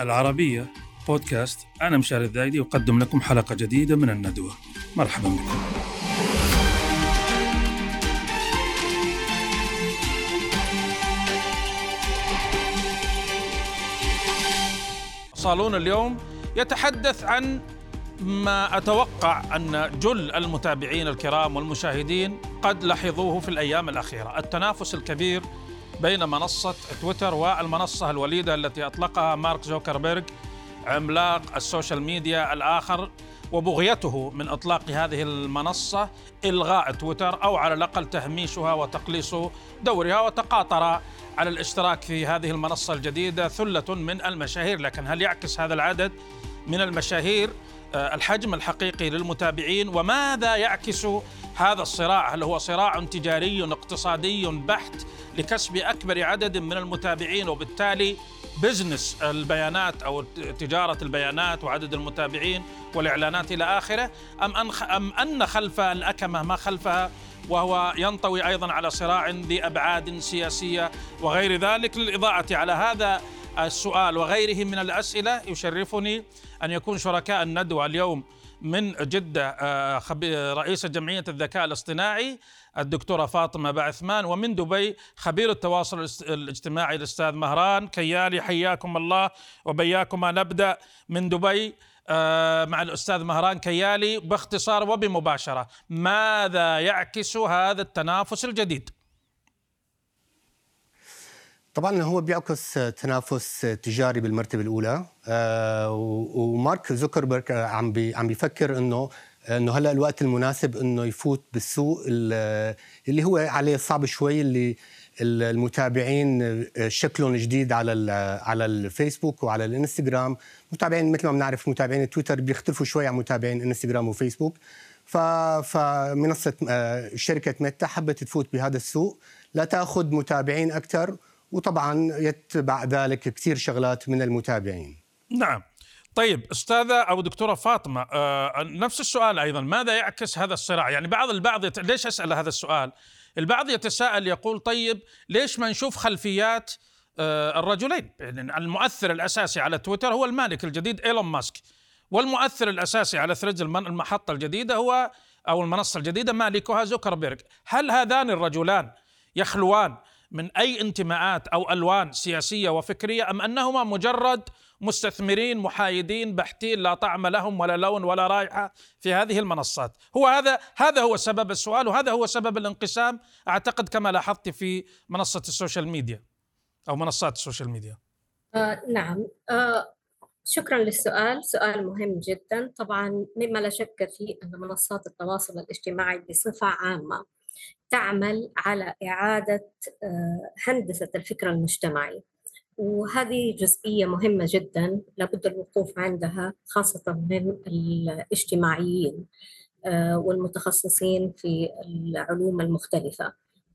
العربية بودكاست. أنا مشاري الذايدي أقدم لكم حلقة جديدة من الندوة. مرحبا بكم. صالون اليوم يتحدث عن ما أتوقع أن جل المتابعين الكرام والمشاهدين قد لاحظوه في الأيام الأخيرة، التنافس الكبير بين منصة تويتر والمنصة الوليدة التي أطلقها مارك زوكربيرج عملاق السوشيال ميديا الآخر وبغيته من إطلاق هذه المنصة إلغاء تويتر أو على الأقل تهميشها وتقليص دورها وتقاطر على الاشتراك في هذه المنصة الجديدة ثلة من المشاهير، لكن هل يعكس هذا العدد من المشاهير؟ الحجم الحقيقي للمتابعين وماذا يعكس هذا الصراع؟ هل هو صراع تجاري اقتصادي بحت لكسب أكبر عدد من المتابعين وبالتالي بزنس البيانات أو تجارة البيانات وعدد المتابعين والإعلانات إلى آخره؟ أم أن أم أن خلف الأكمة ما خلفها؟ وهو ينطوي أيضا على صراع ذي أبعاد سياسية وغير ذلك للإضاءة على هذا السؤال وغيره من الأسئلة يشرفني أن يكون شركاء الندوة اليوم من جدة آه، رئيسه جمعية الذكاء الاصطناعي الدكتورة فاطمة بعثمان ومن دبي خبير التواصل الاجتماعي الأستاذ مهران كيالي. حياكم الله وبياكما نبدأ من دبي آه، مع الأستاذ مهران كيالي باختصار وبمباشرة. ماذا يعكس هذا التنافس الجديد؟ طبعا هو بيعكس تنافس تجاري بالمرتبة الأولى. آه، ومارك زوكربيرج عم عم بيفكر إنه إنه هلأ الوقت المناسب إنه يفوت بالسوق اللي هو عليه صعب شوي اللي المتابعين شكلهم جديد على على الفيسبوك وعلى الإنستغرام. متابعين مثل ما بنعرف متابعين تويتر بيختلفوا شوي عن متابعين إنستغرام وفيسبوك. فمنصه آه، شركة ميتا حبت تفوت بهذا السوق. لتاخذ متابعين أكثر وطبعا يتبع ذلك كثير شغلات من المتابعين. نعم. طيب أستاذة أو دكتورة فاطمة آه نفس السؤال أيضا. ماذا يعكس هذا الصراع؟ يعني بعض البعض يت... ليش أسأل هذا السؤال؟ البعض يتساءل يقول طيب ليش ما نشوف خلفيات آه الرجلين؟ يعني المؤثر الأساسي على تويتر هو المالك الجديد إيلون ماسك. والمؤثر الأساسي على ثريدز المحطة الجديدة هو أو المنصة الجديدة مالكها زوكربيرج هل هذان الرجلان يخلوان من أي انتماءات أو ألوان سياسية وفكرية أم أنهما مجرد مستثمرين محايدين بحتين لا طعم لهم ولا لون ولا رائحة في هذه المنصات؟ هو هذا هذا هو سبب السؤال وهذا هو سبب الانقسام أعتقد كما لاحظت في منصة السوشيال ميديا أو منصات السوشيال ميديا. آه نعم. آه شكرا للسؤال. سؤال مهم جدا. طبعا مما لا شك فيه أن منصات التواصل الاجتماعي بصفة عامة تعمل على إعادة آه، هندسة الفكر المجتمعي. وهذه جزئية مهمة جدا لابد الوقوف عندها خاصة من الاجتماعيين آه، والمتخصصين في العلوم المختلفة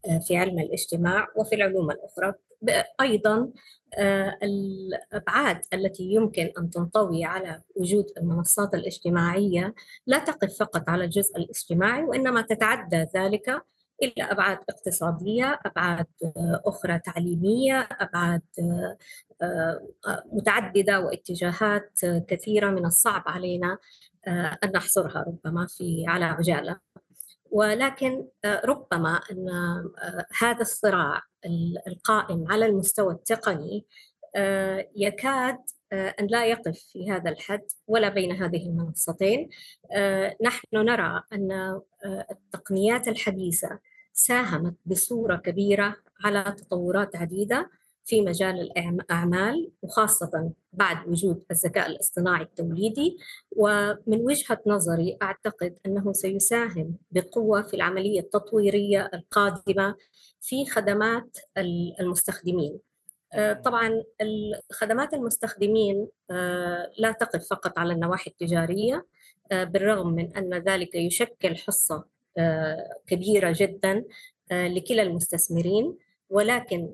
آه، في علم الاجتماع وفي العلوم الأخرى. أيضا الأبعاد التي يمكن أن تنطوي على وجود المنصات الاجتماعية لا تقف فقط على الجزء الاجتماعي وإنما تتعدى ذلك إلى أبعاد اقتصادية أبعاد أخرى تعليمية أبعاد آه، متعددة واتجاهات كثيرة من الصعب علينا آه، أن نحصرها ربما في على عجالة. ولكن آه، ربما أن هذا الصراع القائم على المستوى التقني يكاد أن لا يقف في هذا الحد ولا بين هذه المنصتين. نحن نرى أن التقنيات الحديثة ساهمت بصورة كبيرة على تطورات عديدة في مجال الأعمال وخاصة بعد وجود الذكاء الاصطناعي التوليدي. ومن وجهة نظري أعتقد أنه سيساهم بقوة في العملية التطويرية القادمة في خدمات المستخدمين. آه، طبعا خدمات المستخدمين آه، لا تقف فقط على النواحي التجارية آه، بالرغم من أن ذلك يشكل حصة كبيرة جدا لكلا المستثمرين. ولكن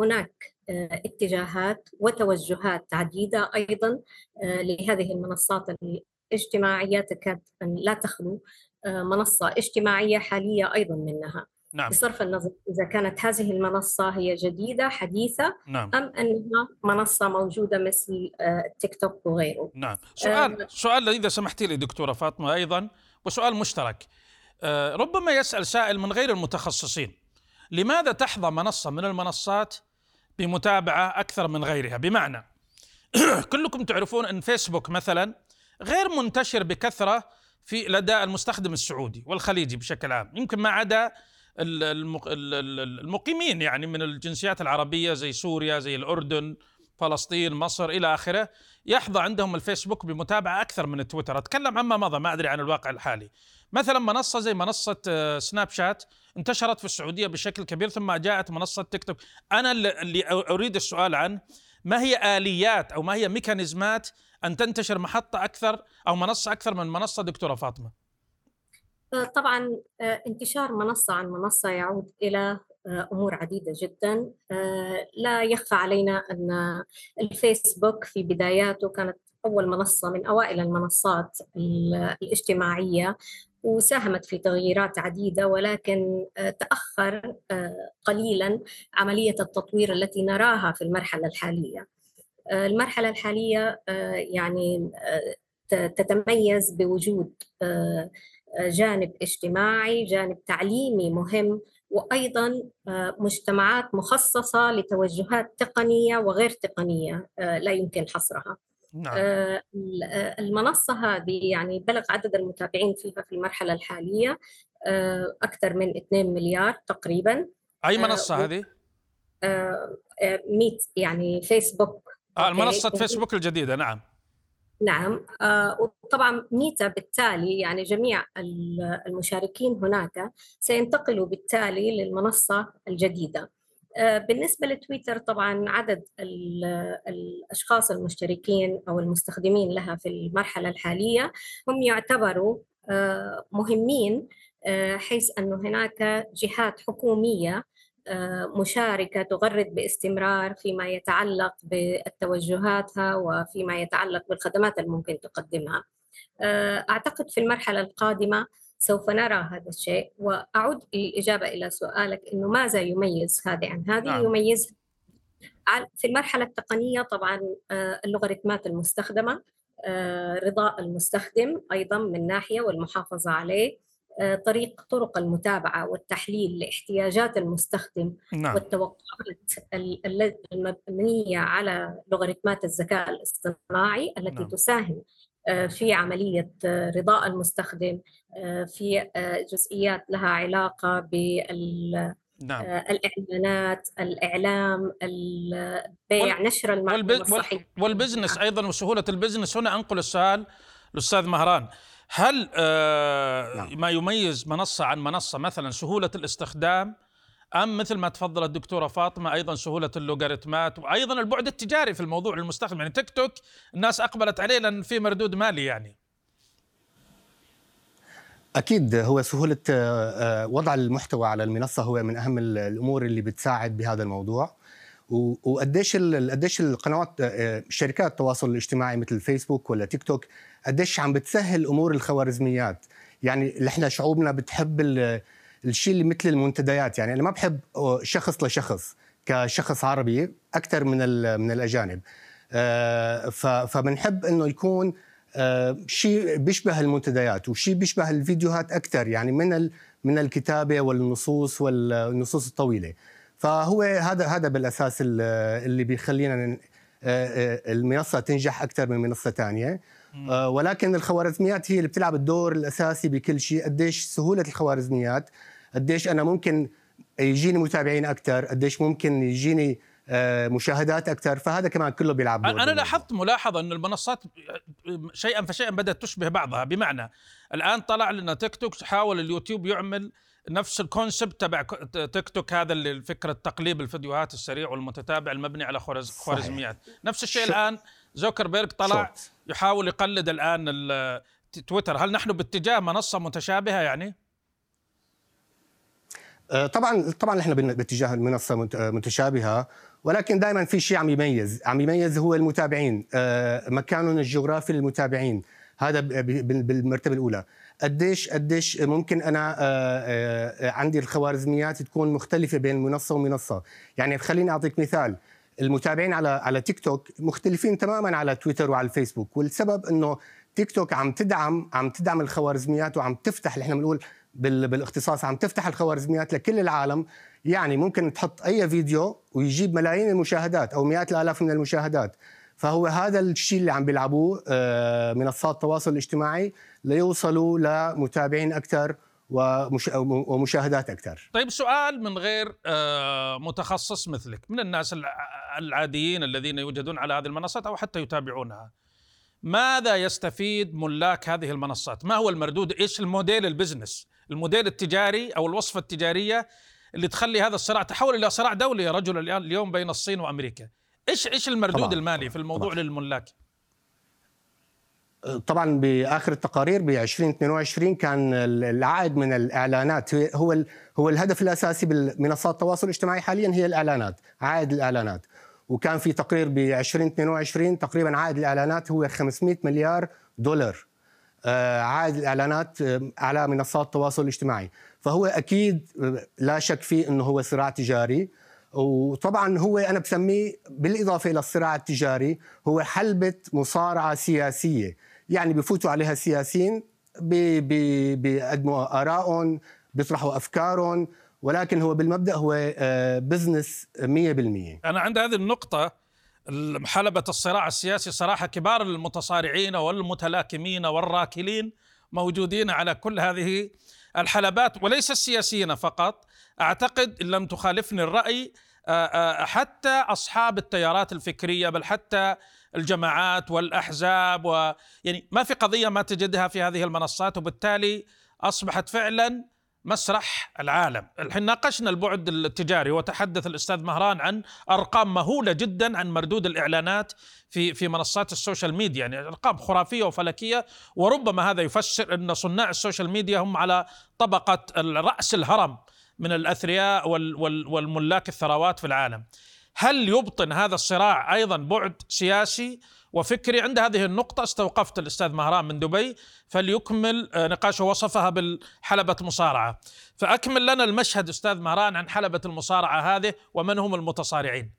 هناك اتجاهات وتوجهات عديدة أيضا لهذه المنصات الاجتماعية تكاد أن لا تخلو منصة اجتماعية حالية أيضا منها. نعم. بصرف النظر إذا كانت هذه المنصة هي جديدة حديثة نعم. أم أنها منصة موجودة مثل التيك توك وغيره. نعم. سؤال أه سؤال إذا سمحت لي دكتورة فاطمة أيضا وسؤال مشترك. أه ربما يسأل سائل من غير المتخصصين لماذا تحظى منصة من المنصات بمتابعة أكثر من غيرها؟ بمعنى كلكم تعرفون أن فيسبوك مثلا غير منتشر بكثرة في لدى المستخدم السعودي والخليجي بشكل عام. يمكن ما عدا المقيمين يعني من الجنسيات العربية زي سوريا زي الأردن فلسطين مصر إلى آخره يحظى عندهم الفيسبوك بمتابعة أكثر من تويتر أتكلم عما مضى ما أدري عن الواقع الحالي. مثلا منصة زي منصة آه، سناب شات انتشرت في السعودية بشكل كبير ثم جاءت منصة تيك توك. أنا اللي أريد السؤال عن ما هي آليات أو ما هي ميكانيزمات أن تنتشر محطة أكثر أو منصة أكثر من منصة دكتورة فاطمة؟ آه، طبعا آه، انتشار منصة عن منصة يعود إلى أمور عديدة جدا. لا يخفى علينا أن الفيسبوك في بداياته كانت أول منصة من أوائل المنصات الاجتماعية وساهمت في تغييرات عديدة ولكن آه، آه، قليلا عملية التطوير التي نراها في المرحلة الحالية. آه، المرحلة الحالية يعني تتميز بوجود جانب اجتماعي جانب تعليمي مهم وأيضا مجتمعات مخصصة لتوجهات تقنية وغير تقنية لا يمكن حصرها. نعم. آه، آه، المنصة هذه يعني بلغ عدد المتابعين فيها في المرحلة الحالية آه، أكثر من 2 مليار تقريبا. أي منصة هذه؟ ميت يعني فيسبوك آه منصة فيسبوك الجديدة نعم. نعم. وطبعا ميتا بالتالي يعني جميع المشاركين هناك سينتقلوا بالتالي للمنصة الجديدة. آه، بالنسبة لتويتر طبعا عدد الأشخاص المشتركين أو المستخدمين لها في المرحلة الحالية هم يعتبروا آه، مهمين آه، حيث أن هناك جهات حكومية مشاركة تغرد باستمرار فيما يتعلق بتوجهاتها وفيما يتعلق بالخدمات الممكن تقدمها. أعتقد في المرحلة القادمة سوف نرى هذا الشيء وأعود الإجابة إلى سؤالك أنه ماذا يميز هذه عن هذه؟ نعم. يميز في المرحلة التقنية طبعا آه، اللوغاريتمات المستخدمة آه، رضاء المستخدم أيضا من ناحية والمحافظة عليه. آه، طريق طرق المتابعة والتحليل لاحتياجات المستخدم نعم. والتوقعات المبنية على لوغاريتمات الذكاء الاصطناعي التي نعم. تساهم آه، في عملية آه، رضاء المستخدم آه، في جزئيات لها علاقة بال نعم. الإعلانات الإعلام البيع وال... نشر المعلومة الصحيحة وال business أيضا وسهولة ال business هنا أنقل السؤال الأستاذ مهران هل آه نعم. ما يميز منصة عن منصة مثلا سهولة الاستخدام؟ أم مثل ما تفضلت الدكتورة فاطمة أيضا سهولة الخوارزميات وأيضا البعد التجاري في الموضوع للمستخدم يعني تيك توك الناس أقبلت عليه لأن في مردود مالي يعني. أكيد هو سهولة آه، آه، وضع المحتوى على المنصة هو من أهم الأمور اللي بتساعد بهذا الموضوع. وقديش قديش القنوات آه، شركات التواصل الاجتماعي مثل فيسبوك ولا تيك توك قديش عم بتسهل أمور الخوارزميات؟ يعني إحنا شعوبنا بتحب الشيء اللي مثل المنتديات. يعني أنا ما بحب شخص لشخص كشخص عربي أكثر من من الأجانب. آه، فبنحب إنه يكون آه، شيء بيشبه المنتديات وشيء بيشبه الفيديوهات أكثر يعني من من الكتابة والنصوص والنصوص الطويلة. فهو هذا هذا بالأساس اللي بيخلينا آه، المنصة تنجح أكثر من منصة ثانية. ولكن الخوارزميات هي اللي بتلعب الدور الأساسي بكل شيء. قديش سهولة الخوارزميات قديش أنا ممكن يجيني متابعين أكثر قديش ممكن يجيني آه، مشاهدات أكثر. فهذا كمان كله بيلعب أنا لاحظت ملاحظة ان المنصات شيئا فشيئا بدأت تشبه بعضها. بمعنى الآن طلع لنا تيك توك حاول اليوتيوب يعمل نفس ال concept تبع تيك توك هذا اللي فكره تقليب الفيديوهات السريع والمتتابع المبني على خوارزميات نفس الشيء الآن زوكربيرج طلع شوت. يحاول يقلد الآن تويتر. هل نحن باتجاه منصة متشابهة يعني؟ آه، طبعا طبعا إحنا باتجاه المنصة آه، متشابهة ولكن دائما في شيء عم يميز. عم يميز هو المتابعين آه، مكانهم الجغرافي للمتابعين. هذا بالمرتبة الأولى. قديش قديش ممكن أنا عندي الخوارزميات تكون مختلفة بين منصة ومنصة؟ يعني خليني أعطيك مثال. المتابعين على على تيك توك مختلفين تماما على تويتر وعلى الفيسبوك والسبب إنه تيك توك عم تدعم عم تدعم الخوارزميات وعم تفتح اللي إحنا بنقول بالاختصاص عم تفتح الخوارزميات لكل العالم. يعني ممكن تحط أي فيديو ويجيب ملايين المشاهدات أو مئات الآلاف من المشاهدات. فهو هذا الشيء اللي عم بيلعبوه آه، منصات التواصل الاجتماعي ليوصلوا لمتابعين أكثر ومشاهدات أكثر. طيب سؤال من غير آه، متخصص مثلك، من الناس العاديين الذين يوجدون على هذه المنصات أو حتى يتابعونها. ماذا يستفيد ملاك هذه المنصات؟ ما هو المردود؟ إيش ال model ال business؟ الموديل التجاري أو الوصفة التجارية اللي تخلي هذا الصراع تحول إلى صراع دولي يا رجل اليوم بين الصين وأمريكا. إيش إيش المردود طبعًا. المالي في الموضوع طبعًا. للملاك؟ طبعا بآخر التقارير ب 2022 كان العائد من الإعلانات هو هو الهدف الأساسي بالمنصات التواصل الاجتماعي حاليا هي الإعلانات، عائد الإعلانات. وكان في تقرير ب 2022 تقريبا عائد الإعلانات هو 500 مليار دولار. آه، عائد الإعلانات آه، على منصات التواصل الاجتماعي، فهو أكيد لا شك فيه إنه هو صراع تجاري وطبعا هو أنا بسميه بالإضافة إلى الصراع التجاري هو حلبة مصارعة سياسية. يعني بفوتوا عليها السياسيين بيقدموا آرائهم بيطرحوا أفكارهم ولكن هو بالمبدأ هو بزنس آه، 100% أنا عند هذه النقطة حلبة الصراع السياسي صراحة كبار المتصارعين والمتلاكمين والراكلين موجودين على كل هذه الحلبات وليس السياسيين فقط. أعتقد إن لم تخالفني الرأي حتى أصحاب التيارات الفكرية بل حتى الجماعات والأحزاب و يعني ما في قضية ما تجدها في هذه المنصات وبالتالي أصبحت فعلا مسرح العالم. الحين ناقشنا البعد التجاري وتحدث الأستاذ مهران عن أرقام مهولة جدا عن مردود الإعلانات في في منصات ال social media يعني أرقام خرافية وفلكية وربما هذا يفسر أن صناع ال social media هم على طبقة راس الهرم. من الأثرياء والملاك الثروات في العالم. هل يبطن هذا الصراع أيضا بعد سياسي وفكري؟ عند هذه النقطة استوقفت الأستاذ مهران من دبي فليكمل آه، نقاشه وصفها بالحلبة المصارعة. فأكمل لنا المشهد أستاذ مهران عن حلبة المصارعة هذه ومن هم المتصارعين.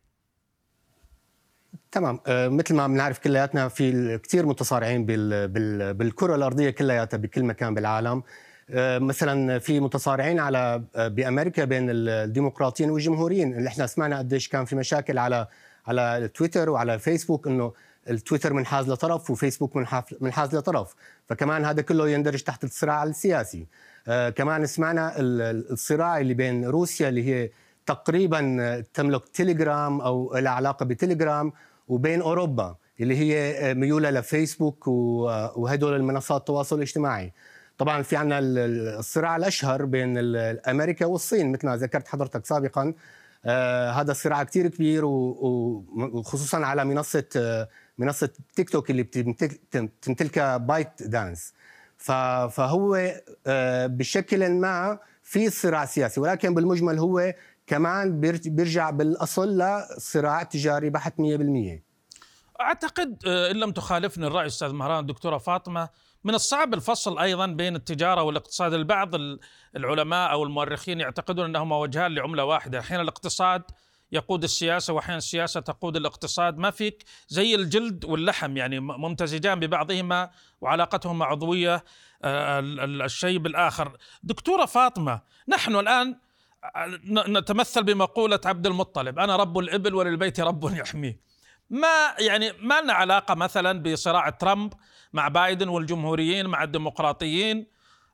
تمام. آه، مثل ما بنعرف كلياتنا في كثير متصارعين بالكرة الأرضية كلياتها بكل مكان بالعالم. مثلا في متصارعين على آه، بأمريكا بين الديمقراطيين والجمهوريين. اللي إحنا سمعنا قديش كان في مشاكل على على تويتر وعلى فيسبوك إنه التويتر منحاز لطرف وفيسبوك منحاز لطرف. فكمان هذا كله يندرج تحت الصراع السياسي. آه كمان سمعنا الصراع اللي بين روسيا اللي هي تقريبا تملك تيليجرام أو لها علاقة بتليجرام وبين أوروبا اللي هي ميوله لفيسبوك وهدول المنصات التواصل الاجتماعي. طبعا في عندنا الصراع الأشهر بين أمريكا والصين مثل ما ذكرت حضرتك سابقا. آه هذا الصراع كثير كبير وخصوصا على منصة آه منصة تيك توك اللي بتمتلكها بايت دانس. فهو آه بشكل ما في صراع سياسي ولكن بالمجمل هو كمان بيرجع بالأصل لصراع تجاري بحت 100% أعتقد آه، إن لم تخالفني الرأي أستاذ مهران الدكتوره فاطمة من الصعب الفصل أيضا بين التجارة والاقتصاد. البعض العلماء أو المؤرخين يعتقدون أنهما وجهان لعملة واحدة. أحيانا الاقتصاد يقود السياسة واحيانا السياسة تقود الاقتصاد. ما فيك؟ زي الجلد واللحم يعني ممتزجان ببعضهما وعلاقتهما عضوية آه، الشيء بالآخر. دكتورة فاطمة نحن الآن آه، نتمثل بمقولة عبد المطلب أنا رب الإبل وللبيت رب يحميه. ما يعني ما لنا علاقة مثلا بصراع ترامب مع بايدن والجمهوريين مع الديمقراطيين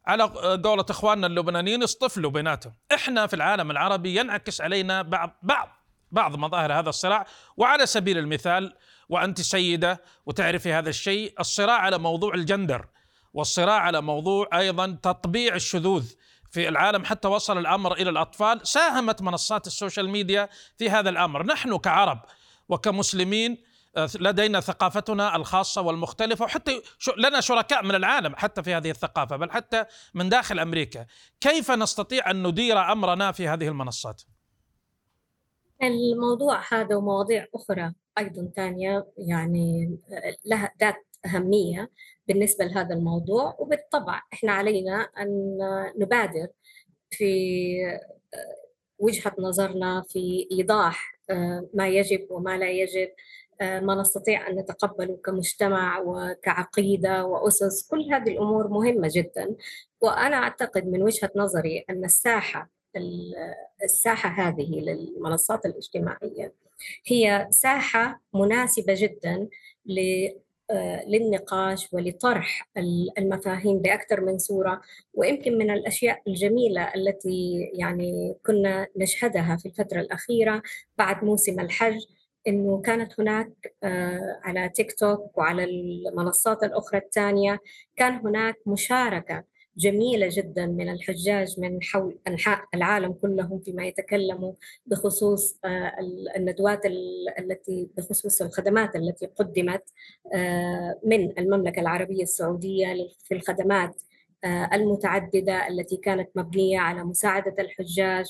على قولة إخواننا اللبنانيين اصطفلوا بيناتهم، إحنا في العالم العربي ينعكس علينا بعض بعض بعض مظاهر هذا الصراع. وعلى سبيل المثال وأنت سيدة وتعرفي هذا الشيء، الصراع على موضوع الجندر والصراع على موضوع أيضا تطبيع الشذوذ في العالم حتى وصل الأمر إلى الأطفال، ساهمت منصات ال social media في هذا الأمر، نحن كعرب وكمسلمين آه، لدينا ثقافتنا الخاصة والمختلفة وحتى لنا شركاء من العالم حتى في هذه الثقافة بل حتى من داخل أمريكا كيف نستطيع أن ندير أمرنا في هذه المنصات؟ الموضوع هذا ومواضيع أخرى أيضا ثانية يعني لها ذات أهمية بالنسبة لهذا الموضوع وبالطبع إحنا علينا أن نبادر في وجهة نظرنا في إيضاح ما يجب وما لا يجب ما نستطيع أن نتقبله كمجتمع وكعقيدة وأسس. كل هذه الأمور مهمة جدا. وأنا أعتقد من وجهة نظري أن الساحة الساحة هذه للمنصات الاجتماعية هي ساحة مناسبة جدا للنقاش ولطرح المفاهيم بأكثر من صورة ويمكن من الأشياء الجميلة التي يعني كنا نشهدها في الفترة الأخيرة بعد موسم الحج إنه كانت هناك آه، على تيك توك وعلى المنصات الأخرى الثانية كان هناك مشاركة جميلة جدا من الحجاج من حول أنحاء العالم كلهم فيما يتكلموا بخصوص آه، الندوات التي بخصوص الخدمات التي قدمت آه، من المملكة العربية السعودية في الخدمات آه، المتعددة التي كانت مبنية على مساعدة الحجاج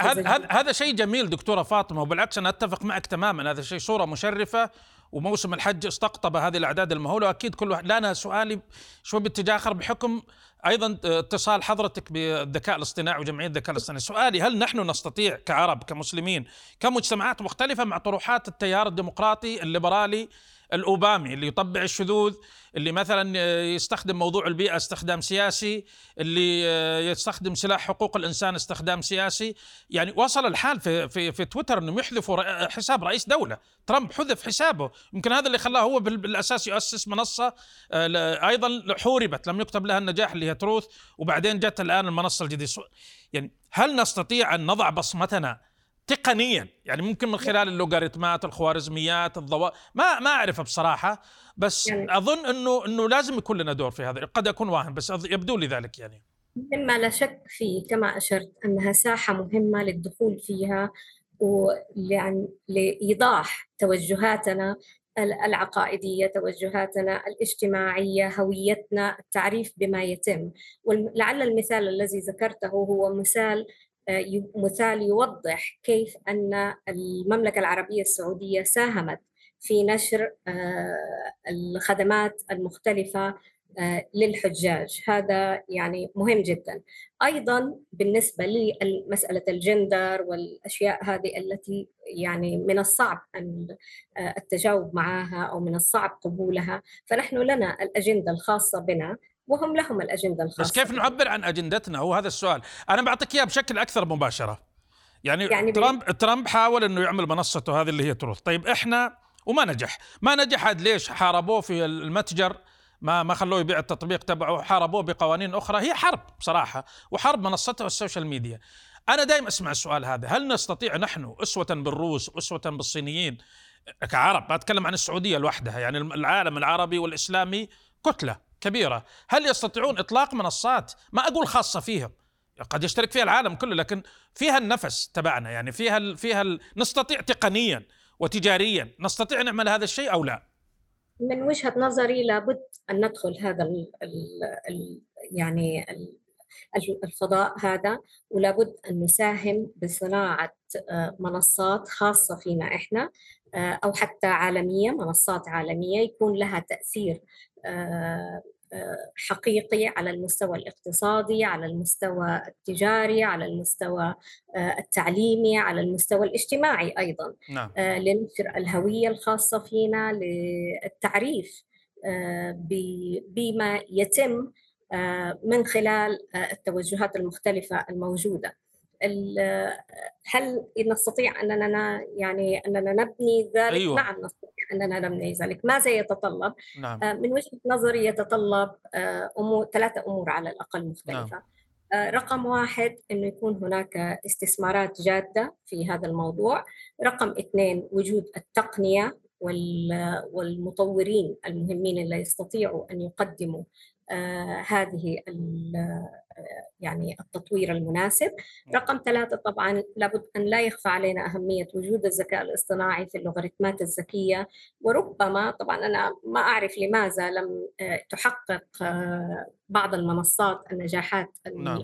هذا هذا شيء جميل دكتورة فاطمة وبالعكس أنا أتفق معك تماما هذا شيء صورة مشرفة وموسم الحج استقطب هذه الأعداد المهولة وأكيد كل واحد أنا سؤالي شوي باتجاه آخر بحكم أيضا اتصال حضرتك بالذكاء الاصطناعي وجمعية الذكاء الاصطناعي، سؤالي هل نحن نستطيع كعرب كمسلمين كمجتمعات مختلفة مع طروحات التيار الديمقراطي الليبرالي الأوبامي اللي يطبع الشذوذ اللي مثلا يستخدم موضوع البيئة استخدام سياسي اللي يستخدم سلاح حقوق الإنسان استخدام سياسي. يعني وصل الحال في في في تويتر إنهم يحذفوا حساب رئيس دولة. ترامب حذف حسابه. يمكن هذا اللي خلاه هو بالأساس يؤسس منصة آه، أيضا حوربت. لم يكتب لها النجاح اللي هي تروث. وبعدين جت الآن المنصة الجديدة. يعني هل نستطيع أن نضع بصمتنا تقنيا. يعني ممكن من خلال اللوغاريتمات الخوارزميات الضوء ما ما اعرفها بصراحة بس يعني. أظن إنه إنه لازم يكون لنا دور في هذا. قد أكون واهم بس يبدو لي ذلك يعني. مما لا شك فيه كما أشرت أنها ساحة مهمة للدخول فيها ويعني لإيضاح توجهاتنا العقائدية، توجهاتنا الاجتماعية، هويتنا، التعريف بما يتم، ولعل المثال الذي ذكرته هو مثال مثال يوضح كيف أن المملكة العربية السعودية ساهمت في نشر آه، الخدمات المختلفة آه، للحجاج. هذا يعني مهم جدا. أيضا بالنسبة لمسألة الجندر والأشياء هذه التي يعني من الصعب آه، التجاوب معها أو من الصعب قبولها فنحن لنا الأجندة الخاصة بنا وهم لهم الأجندة الخاصة. بس كيف نعبر عن أجندتنا؟ هو هذا السؤال. أنا بعطيك إياه بشكل أكثر مباشرة. يعني, يعني ترامب بي... ترامب حاول إنه يعمل منصته هذه اللي هي تروث طيب إحنا وما نجح. ما نجح عاد ليش؟ حاربوه في المتجر ما ما خلوه يبيع التطبيق تبعه حاربوه بقوانين أخرى. هي حرب بصراحة وحرب منصته وال social media. أنا دائما أسمع السؤال هذا. هل نستطيع نحن أسوة بالروس أسوة بالصينيين؟ كعرب بتكلم عن السعودية لوحدها. يعني العالم العربي والإسلامي كتلة. كبيرة. هل يستطيعون إطلاق منصات؟ ما أقول خاصة فيهم. قد يشترك فيها العالم كله لكن فيها النفس تبعنا يعني فيها ال فيها ال نستطيع تقنيا وتجاريا نستطيع نعمل هذا الشيء أو لا؟ من وجهة نظري لابد أن ندخل هذا ال ال ال يعني ال الفضاء هذا ولابد أن نساهم بصناعة آه، منصات خاصة فينا إحنا آه، أو حتى عالمية منصات عالمية يكون لها تأثير آه، حقيقي على المستوى الاقتصادي على المستوى التجاري على المستوى آه، التعليمي على المستوى الاجتماعي أيضا نعم. آه، لنشر الهوية الخاصة فينا للتعريف آه، بما يتم من خلال التوجهات المختلفة الموجودة هل نستطيع أننا يعني أننا نبني ذلك؟ أيوة. نعم نستطيع أننا نبني ذلك، ماذا يتطلب؟ نعم. آه، من وجهة نظري يتطلب آه، امور ثلاثة أمور على الأقل مختلفة. نعم. آه، رقم واحد إنه يكون هناك استثمارات جادة في هذا الموضوع، رقم اثنين وجود التقنية والمطورين المهمين اللي يستطيعوا أن يقدموا هذه يعني التطوير المناسب. رقم ثلاثة طبعا لابد أن لا يخفى علينا أهمية وجود الذكاء الاصطناعي في اللوغاريتمات الذكية. وربما طبعا أنا ما أعرف لماذا لم آه، تحقق آه، بعض المنصات النجاحات نعم.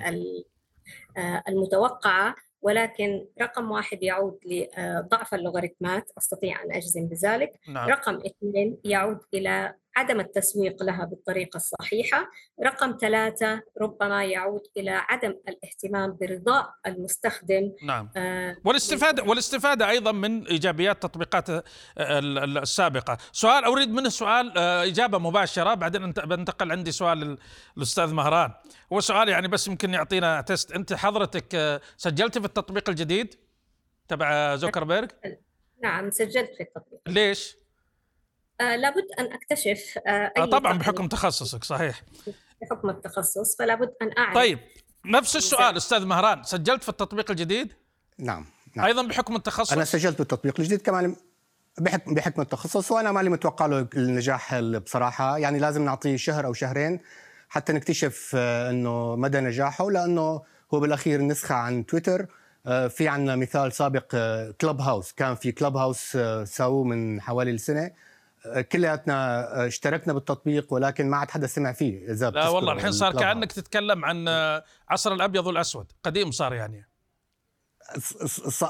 آه، المتوقعة. ولكن رقم واحد يعود لضعف اللوغاريتمات أستطيع أن أجزم بذلك. نعم. رقم اثنين يعود إلى عدم التسويق لها بالطريقة الصحيحة. رقم ثلاثة ربما يعود إلى عدم الاهتمام برضاء المستخدم. نعم. آه والاستفادة والاستفادة أيضا من إيجابيات التطبيقات آه، السابقة. سؤال أريد منه سؤال آه، إجابة مباشرة بعدين بنتقل عندي سؤال للأستاذ مهران. هو سؤال يعني بس يمكن يعطينا تست. أنت حضرتك آه، سجلت في التطبيق الجديد تبع زوكربيرج نعم سجلت في التطبيق. ليش؟ آه لابد أن أكتشف آه أي طبعا بحكم تخصصك صحيح. بحكم التخصص فلا بد أن أعرف. طيب نفس السؤال أستاذ مهران سجلت في التطبيق الجديد؟ نعم, نعم. أيضا بحكم التخصص؟ أنا سجلت بالتطبيق الجديد كمان بحكم بحكم التخصص وأنا مالي متوقع له النجاح بصراحة. يعني لازم نعطيه شهر أو شهرين حتى نكتشف آه، إنه مدى نجاحه لأنه هو بالأخير نسخة عن تويتر. آه، في عندنا مثال سابق كلوب هاوس كان في كلوب هاوس سووه من حوالي السنة. كلياتنا اشتركنا بالتطبيق ولكن ما عاد حدا سمع فيه إذا لا والله الحين صار كأنك تتكلم عن عصر الأبيض والأسود قديم صار يعني.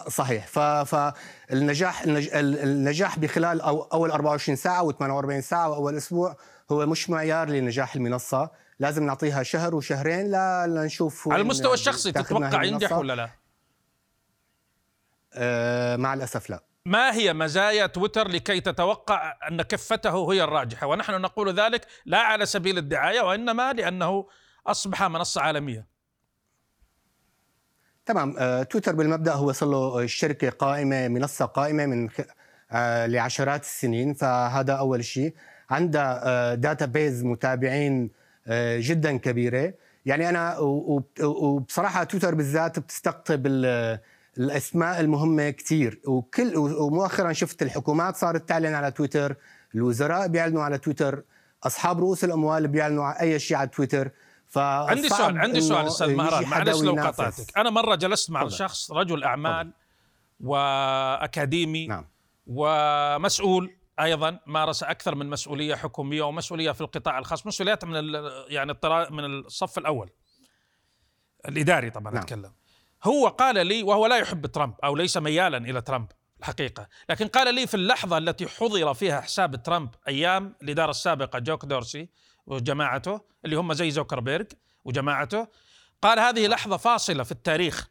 صحيح. فالنجاح النجاح بخلال أول 24 ساعة و48 ساعة وأول أسبوع هو مش معيار لنجاح المنصة. لازم نعطيها شهر وشهرين لنشوف على المستوى الشخصي تتوقع ينجح ولا لا؟ أه مع الأسف لا. ما هي مزايا تويتر لكي تتوقع أن كفته هي الراجحة؟ ونحن نقول ذلك لا على سبيل الدعاية وإنما لأنه أصبح منصة عالمية. تمام. آه، تويتر بالمبدأ هو صار له شركة قائمة منصة قائمة من آه، لعشرات السنين فهذا أول شيء. عندها database متابعين آه، جدا كبيرة. يعني أنا وبصراحة تويتر بالذات بتستقطب الأسماء المهمة كثير وكل ومؤخرا شفت الحكومات صارت تعلن على تويتر الوزراء بيعلنوا على تويتر أصحاب رؤوس الأموال بيعلنوا على أي شيء على تويتر. عندي سؤال عندي سؤال أستاذ مهران معلش لو قطعتك. أنا مرة جلست مع شخص رجل أعمال فضل. وأكاديمي نعم. ومسؤول أيضا مارس أكثر من مسؤولية حكومية ومسؤولية في القطاع الخاص مسؤوليات من يعني من الصف الأول. الإداري طبعا نعم. أتكلم. هو قال لي وهو لا يحب ترامب أو ليس ميالا إلى ترامب الحقيقة، لكن قال لي في اللحظة التي حضر فيها حساب ترامب أيام الإدارة السابقة جاك دورسي وجماعته اللي هم زي زوكربيرج وجماعته قال هذه لحظة فاصلة في التاريخ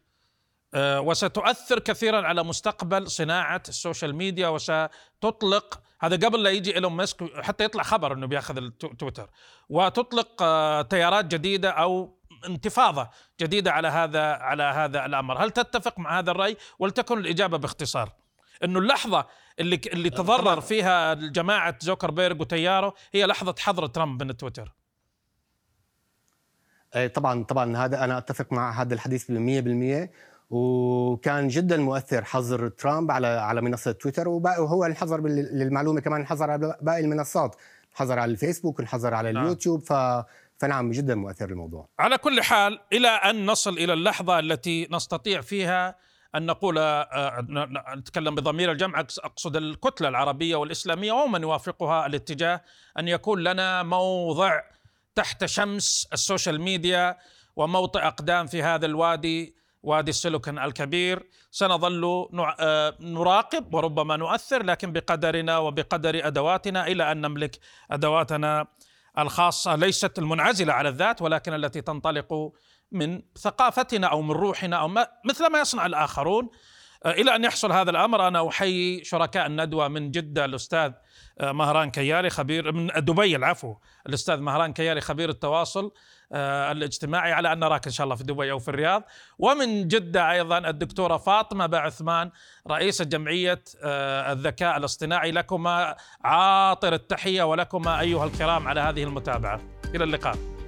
آه، وستؤثر كثيرا على مستقبل صناعة ال social media وستطلق هذا قبل لا يجي إيلون ماسك حتى يطلع خبر إنه بيأخذ التويتر وتطلق آه، تيارات جديدة أو انتفاضة جديدة على هذا على هذا الأمر، هل تتفق مع هذا الرأي؟ ولتكن الإجابة باختصار. إنه اللحظة اللي اللي تضرر فيها جماعة زوكربيرج وتياره هي لحظة حظر ترامب من تويتر. طبعا طبعا هذا أنا أتفق مع هذا الحديث 100% وكان جدا مؤثر حظر ترامب على على منصة تويتر وهو انحظر للمعلومة كمان انحظر على باقي المنصات انحظر على الفيسبوك انحظر على نعم. اليوتيوب ف فنعم جدا مؤثر الموضوع. على كل حال إلى أن نصل إلى اللحظة التي نستطيع فيها أن نقول آه، نتكلم بضمير الجمع. أقصد الكتلة العربية والإسلامية ومن يوافقها الاتجاه أن يكون لنا موضع تحت شمس ال social media وموطئ أقدام في هذا الوادي وادي السيليكون الكبير. سنظل آه، نراقب وربما نؤثر لكن بقدرنا وبقدر أدواتنا إلى أن نملك أدواتنا الخاصة ليست المنعزلة على الذات ولكن التي تنطلق من ثقافتنا أو من روحنا أو ما مثل ما يصنع الآخرون. آه، إلى أن يحصل هذا الأمر أنا أحيي شركاء الندوة من جدة الأستاذ آه، مهران كياري خبير من دبي العفو الأستاذ مهران كياري خبير التواصل. الاجتماعي على أن نراك إن شاء الله في دبي أو في الرياض. ومن جدة أيضا الدكتورة فاطمة باعثمان رئيسه جمعية الذكاء الاصطناعي. لكما عاطر التحية ولكما أيها الكرام على هذه المتابعة. إلى اللقاء.